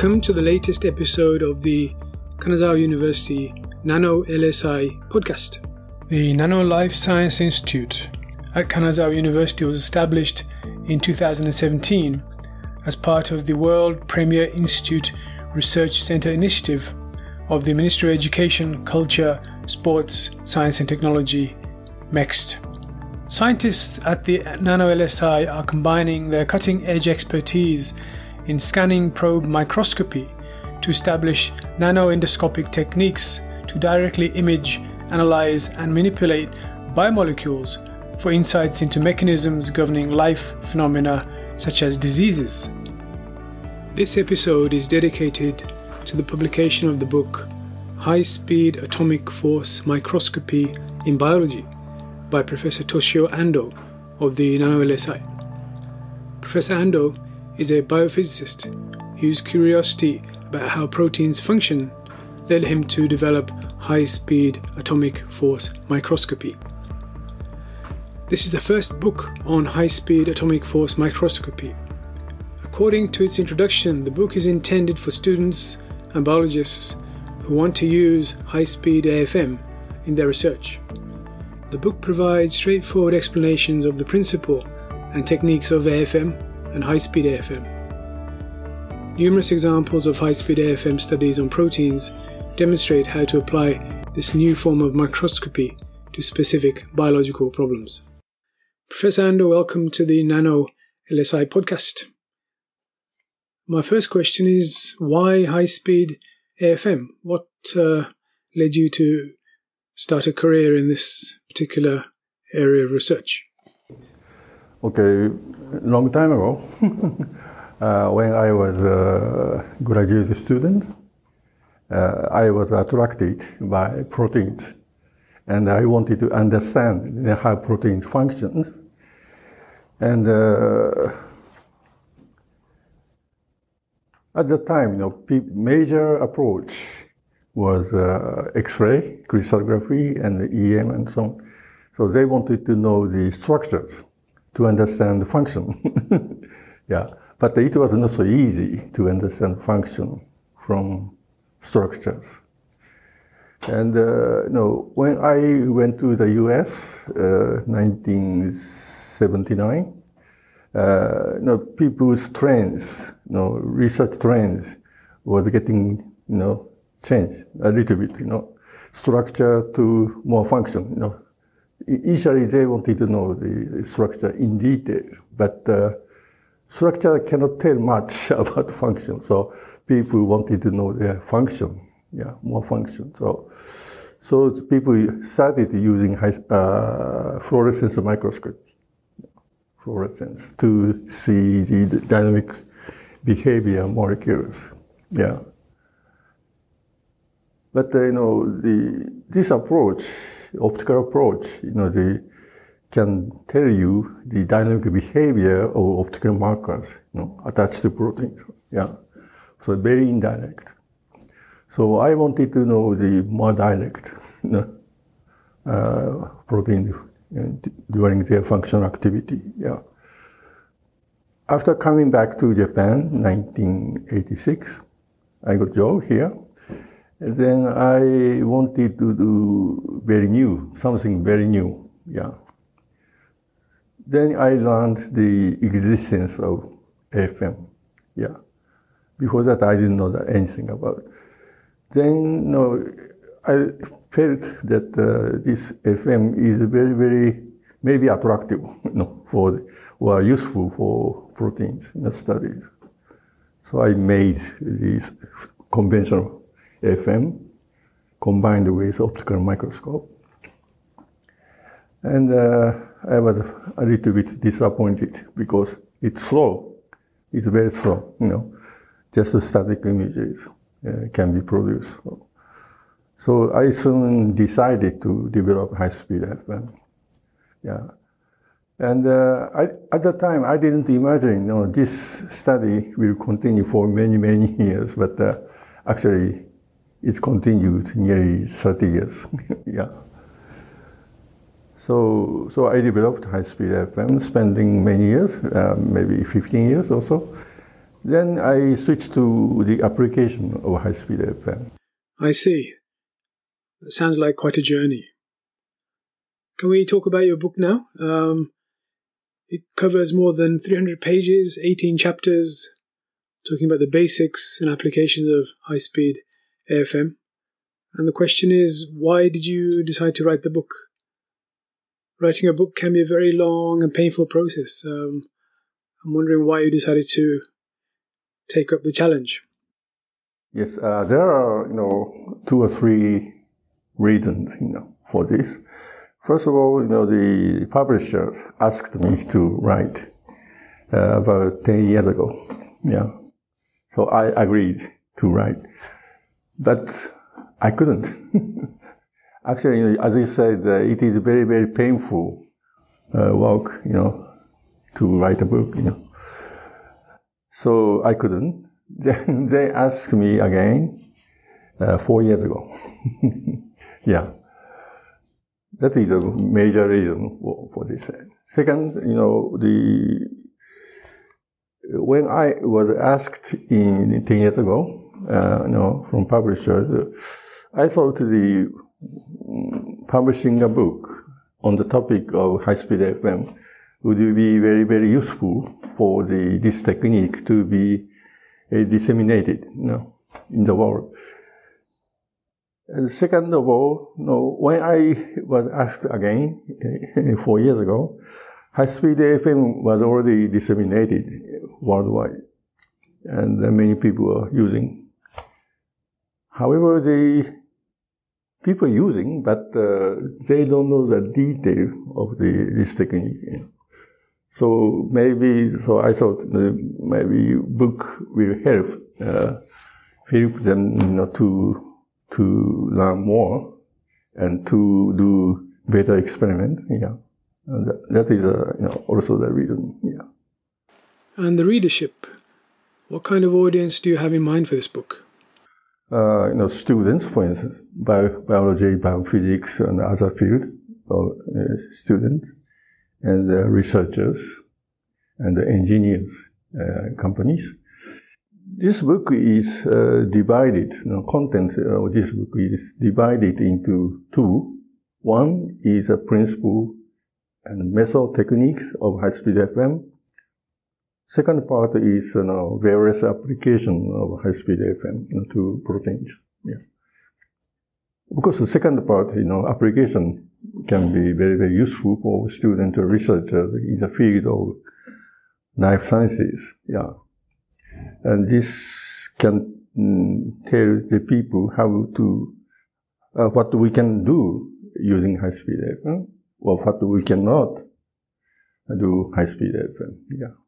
Welcome to the latest episode of the Kanazawa University Nano LSI podcast. The Nano Life Science Institute at Kanazawa University was established in 2017 as part of the World Premier Institute Research Center initiative of the Ministry of Education, Culture, Sports, Science and Technology, MEXT. Scientists at the Nano LSI are combining their cutting edge expertise in scanning probe microscopy to establish nanoendoscopic techniques to directly image, analyze, and manipulate biomolecules for insights into mechanisms governing life phenomena such as diseases. This episode is dedicated to the publication of the book High Speed Atomic Force Microscopy in Biology by Professor Toshio Ando of the NanoLSI. Professor Ando is a biophysicist whose curiosity about how proteins function led him to develop high speed atomic force microscopy. This is the first book on high speed atomic force microscopy. According to its introduction, the book is intended for students and biologists who want to use high speed AFM in their research. The book provides straightforward explanations of the principle and techniques of AFM and high speed AFM. Numerous examples of high speed AFM studies on proteins demonstrate how to apply this new form of microscopy to specific biological problems. Professor Ando, welcome to the Nano LSI podcast. My first question is why high speed AFM? What uh, led you to start a career in this particular area of research? Okay, long time ago, uh, when I was a graduate student, uh, I was attracted by proteins, and I wanted to understand how proteins function. And uh, at the time, you know, major approach was uh, X-ray, crystallography, and the EM, and so on. So they wanted to know the structures to understand the function. yeah, but it was not so easy to understand function from structures. And uh, no, when I went to the U.S. Uh, 1979, uh, you know, people's trends, you know, research trends was getting, you know, changed a little bit, you know, structure to more function, you know, Initially, they wanted to know the structure in detail, but uh, structure cannot tell much about function. So people wanted to know their function, yeah, more function. So, so people started using high, uh, fluorescence microscope, fluorescence, to see the dynamic behavior molecules. Yeah. But uh, you know, the, this approach optical approach, you know, they can tell you the dynamic behavior of optical markers, you know, attached to proteins. Yeah. So very indirect. So I wanted to know the more direct, you know, uh, protein during their functional activity. Yeah. After coming back to Japan, 1986, I got job here. Then I wanted to do very new, something very new. Yeah. Then I learned the existence of FM. Yeah. Before that, I didn't know anything about. Then, know, I felt that uh, this FM is very, very maybe attractive, you know, for or useful for proteins studies. So I made this conventional FM combined with optical microscope. And uh, I was a little bit disappointed because it's slow. It's very slow, you know. Just a static images uh, can be produced. So I soon decided to develop high-speed FM. Yeah. And uh, I, at the time, I didn't imagine, you know, this study will continue for many, many years, but uh, actually it continued nearly 30 years. yeah. So, so I developed high-speed FM, spending many years, uh, maybe 15 years or so. Then I switched to the application of high-speed FM. I see. That sounds like quite a journey. Can we talk about your book now? Um, it covers more than 300 pages, 18 chapters, talking about the basics and applications of high speed AFM. And the question is, why did you decide to write the book? Writing a book can be a very long and painful process. Um, I'm wondering why you decided to take up the challenge. Yes, uh, there are you know two or three reasons you know for this. First of all, you know the publisher asked me to write uh, about ten years ago. Yeah, so I agreed to write, but I couldn't. Actually, as you said, uh, it is very very painful uh, work, you know, to write a book, you know. So I couldn't. Then they asked me again uh, four years ago. yeah. That is a major reason for, for this. Second, you know, the when I was asked in 10 years ago, uh, you know, from publishers, I thought the publishing a book on the topic of high-speed FM would be very, very useful for the, this technique to be uh, disseminated you know, in the world. And second of all, you know, when I was asked again uh, four years ago, high-speed FM was already disseminated worldwide, and many people are using. However, the people using, but uh, they don't know the detail of the this technique. So maybe, so I thought uh, maybe book will help uh, help them you know, to to learn more and to do better experiment. Yeah, that, that is uh, you know also the reason. Yeah. And the readership, what kind of audience do you have in mind for this book? Uh, you know, students, for instance, bio, biology, biophysics, and other field of uh, students and the researchers and the engineers uh, companies. This book is uh, divided, you know, content of this book is divided into two. One is a principle and method techniques of high-speed FM. Second part is you know, various application of high-speed FM to proteins. Yeah. Because the second part, you know, application can be very, very useful for students or researchers in the field of life sciences. Yeah. And this can mm, tell the people how to, uh, what we can do using high speed FM, or what we cannot do high speed FM. Yeah.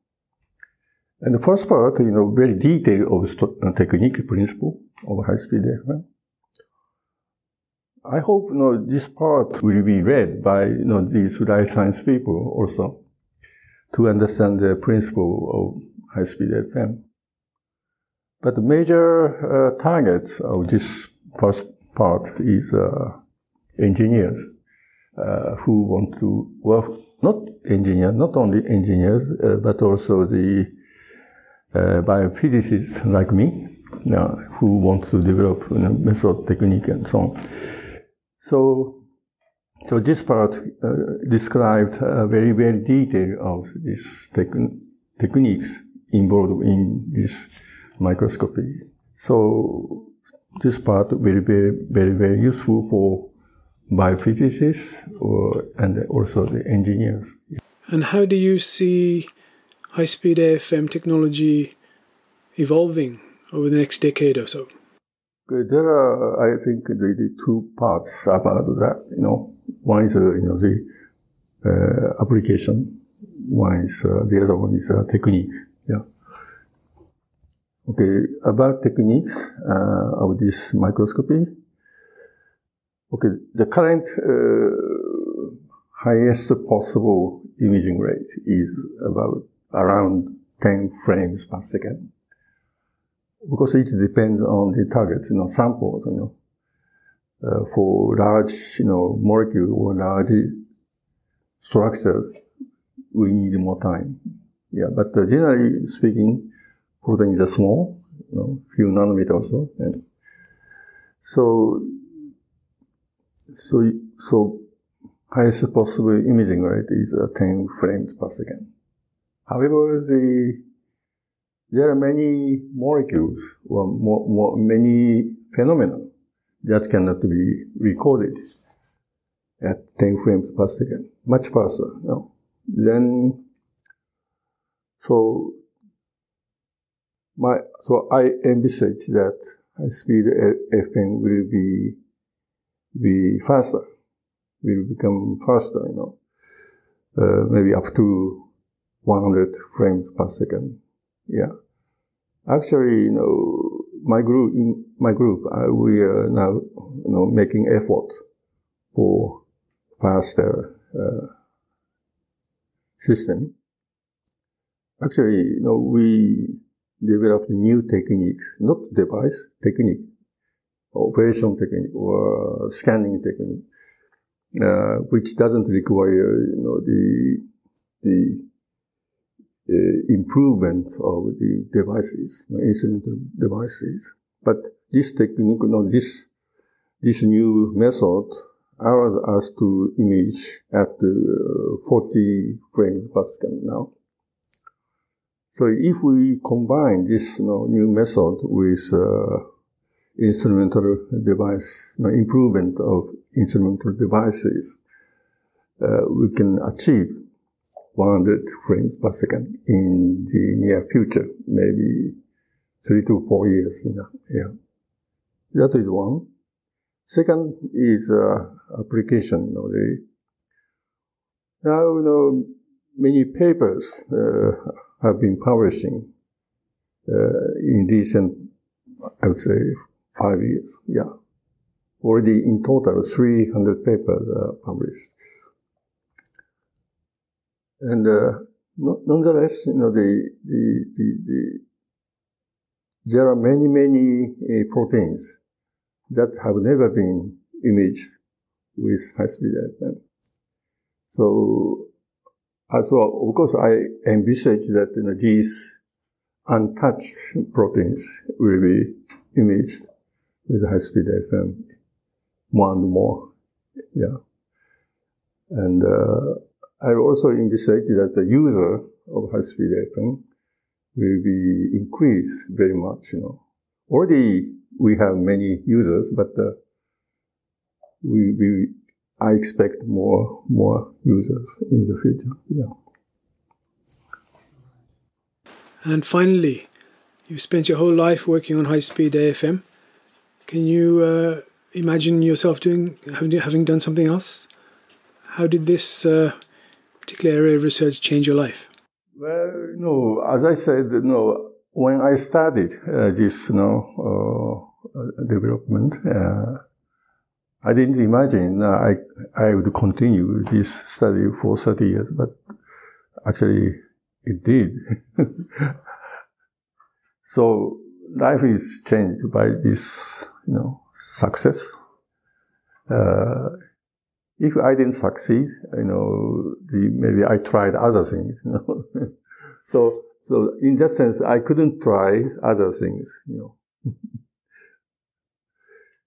And the first part, you know, very detailed of technique principle of high speed FM. I hope you know, this part will be read by you know, these life science people also to understand the principle of high-speed FM. But the major uh, targets of this first part is uh, engineers uh, who want to work, not engineers, not only engineers, uh, but also the uh, biophysicists like me, who want to develop you know, method, technique, and so on. So, so this part uh, described a very, very detail of these techniques involved in this microscopy. So this part will be very, very useful for biophysicists or, and also the engineers. And how do you see high-speed AFM technology evolving over the next decade or so? There are, I think, the, the two parts about that. You know, one is uh, you know the uh, application. One is uh, the other one is uh, technique. Yeah. Okay, about techniques uh, of this microscopy. Okay, the current uh, highest possible imaging rate is about around 10 frames per second because it depends on the target, you know, samples, you know. Uh, for large, you know, molecule or large structure, we need more time. Yeah, but uh, generally speaking, proteins are small, you know, few nanometers or so. And so, so, so highest possible imaging rate is uh, 10 frames per second. However, the, there are many molecules or more, more, many phenomena that cannot be recorded at 10 frames per second, much faster. Know. Then, so my so I envisage that speed FM will be be faster, will become faster. You know, uh, maybe up to 100 frames per second. Yeah, actually, you know, my group my group uh, we are now you know making effort for faster uh, system. Actually, you know, we developed new techniques, not device, technique, operation technique or scanning technique, uh, which doesn't require, you know, the, the uh, improvement of the devices, you know, instrument devices. But this technique, you this, this new method allowed us to image at uh, 40 frames per second now. So if we combine this you know, new method with uh, instrumental device, you know, improvement of instrumental devices, uh, we can achieve 100 frames per second in the near future, maybe three to four years. Yeah. That is one. Second is uh, application. You know, now, you know, many papers uh, have been publishing uh, in recent, I would say, five years. Yeah. Already in total, 300 papers are published. And uh, no, nonetheless, you know, the, the, the, the, there are many, many uh, proteins that have never been imaged with high-speed FM. So so of course, I envisage that you know, these untouched proteins will be imaged with high-speed FM more and more. Yeah. And uh, I also envisage that the user of high-speed FM will be increased very much, you know. Already we have many users, but uh, we, we I expect more more users in the future. Yeah. And finally, you've spent your whole life working on high-speed AFM. Can you uh, imagine yourself doing having, having done something else? How did this uh, particular area of research change your life? Well, no, as I said, no, when I started uh, this, you know, uh, development, uh, I didn't imagine uh, I, I would continue this study for 30 years, but actually it did. so life is changed by this, you know, success. If I didn't succeed, you know, the, maybe I tried other things, you know. so, so in that sense, I couldn't try other things, you know.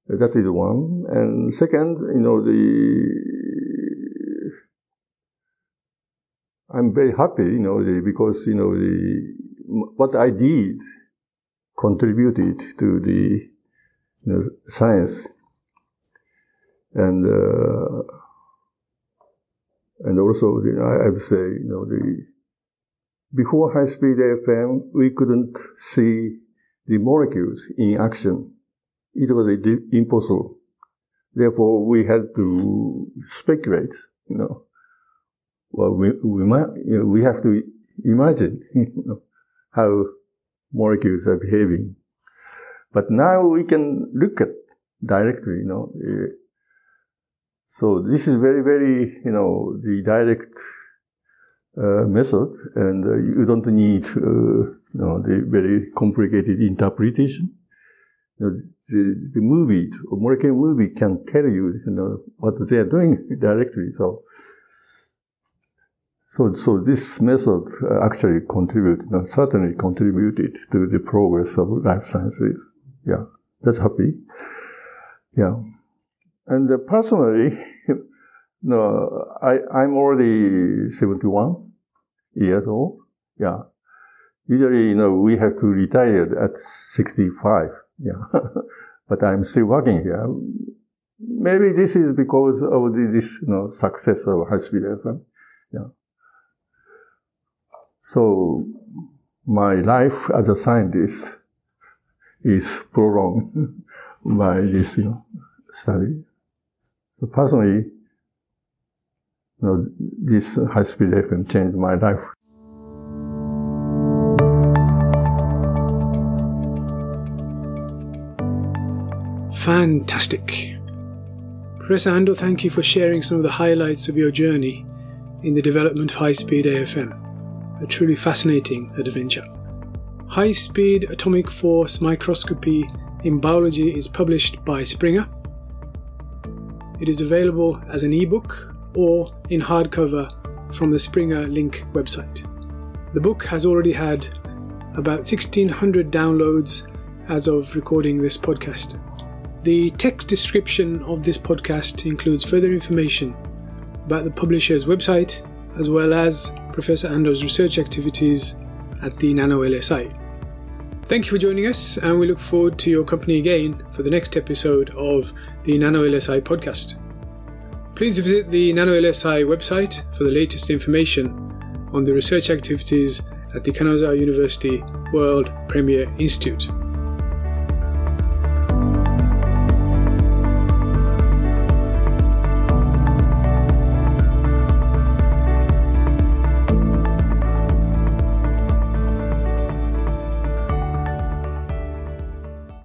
That is one. And second, you know, the, I'm very happy, you know, the, because, you know, the, what I did contributed to the, you know, science. And, uh, and also, know, I have to say, you know, the, before high speed AFM, we couldn't see the molecules in action it was impossible. Therefore, we had to speculate, you know. Well, we, we might, you know, we have to imagine, you know, how molecules are behaving. But now we can look at directly, you know. Eh, So this is very, very, you know, the direct uh, method, and uh, you don't need, uh, you know, the very complicated interpretation. You know, the, the movie, a molecular movie can tell you, you know, what they are doing directly. So, So, so this method actually contributed, certainly contributed to the progress of life sciences. Yeah, that's happy. Yeah. And uh, personally, no, I, I'm already 71 years old. Yeah. Usually, you know, we have to retire at 65. Yeah. but I'm still working here. Maybe this is because of the, this, you know, success of high speed FM. Yeah. So my life as a scientist is prolonged by this, you know, study. So personally, you know, this high speed FM changed my life. Fantastic. Professor Ando, thank you for sharing some of the highlights of your journey in the development of high speed AFM. A truly fascinating adventure. High speed atomic force microscopy in biology is published by Springer. It is available as an ebook or in hardcover from the Springer Link website. The book has already had about 1600 downloads as of recording this podcast. The text description of this podcast includes further information about the publisher's website as well as Professor Ando's research activities at the Nano LSI. Thank you for joining us, and we look forward to your company again for the next episode of the Nano LSI podcast. Please visit the Nano LSI website for the latest information on the research activities at the Kanazawa University World Premier Institute.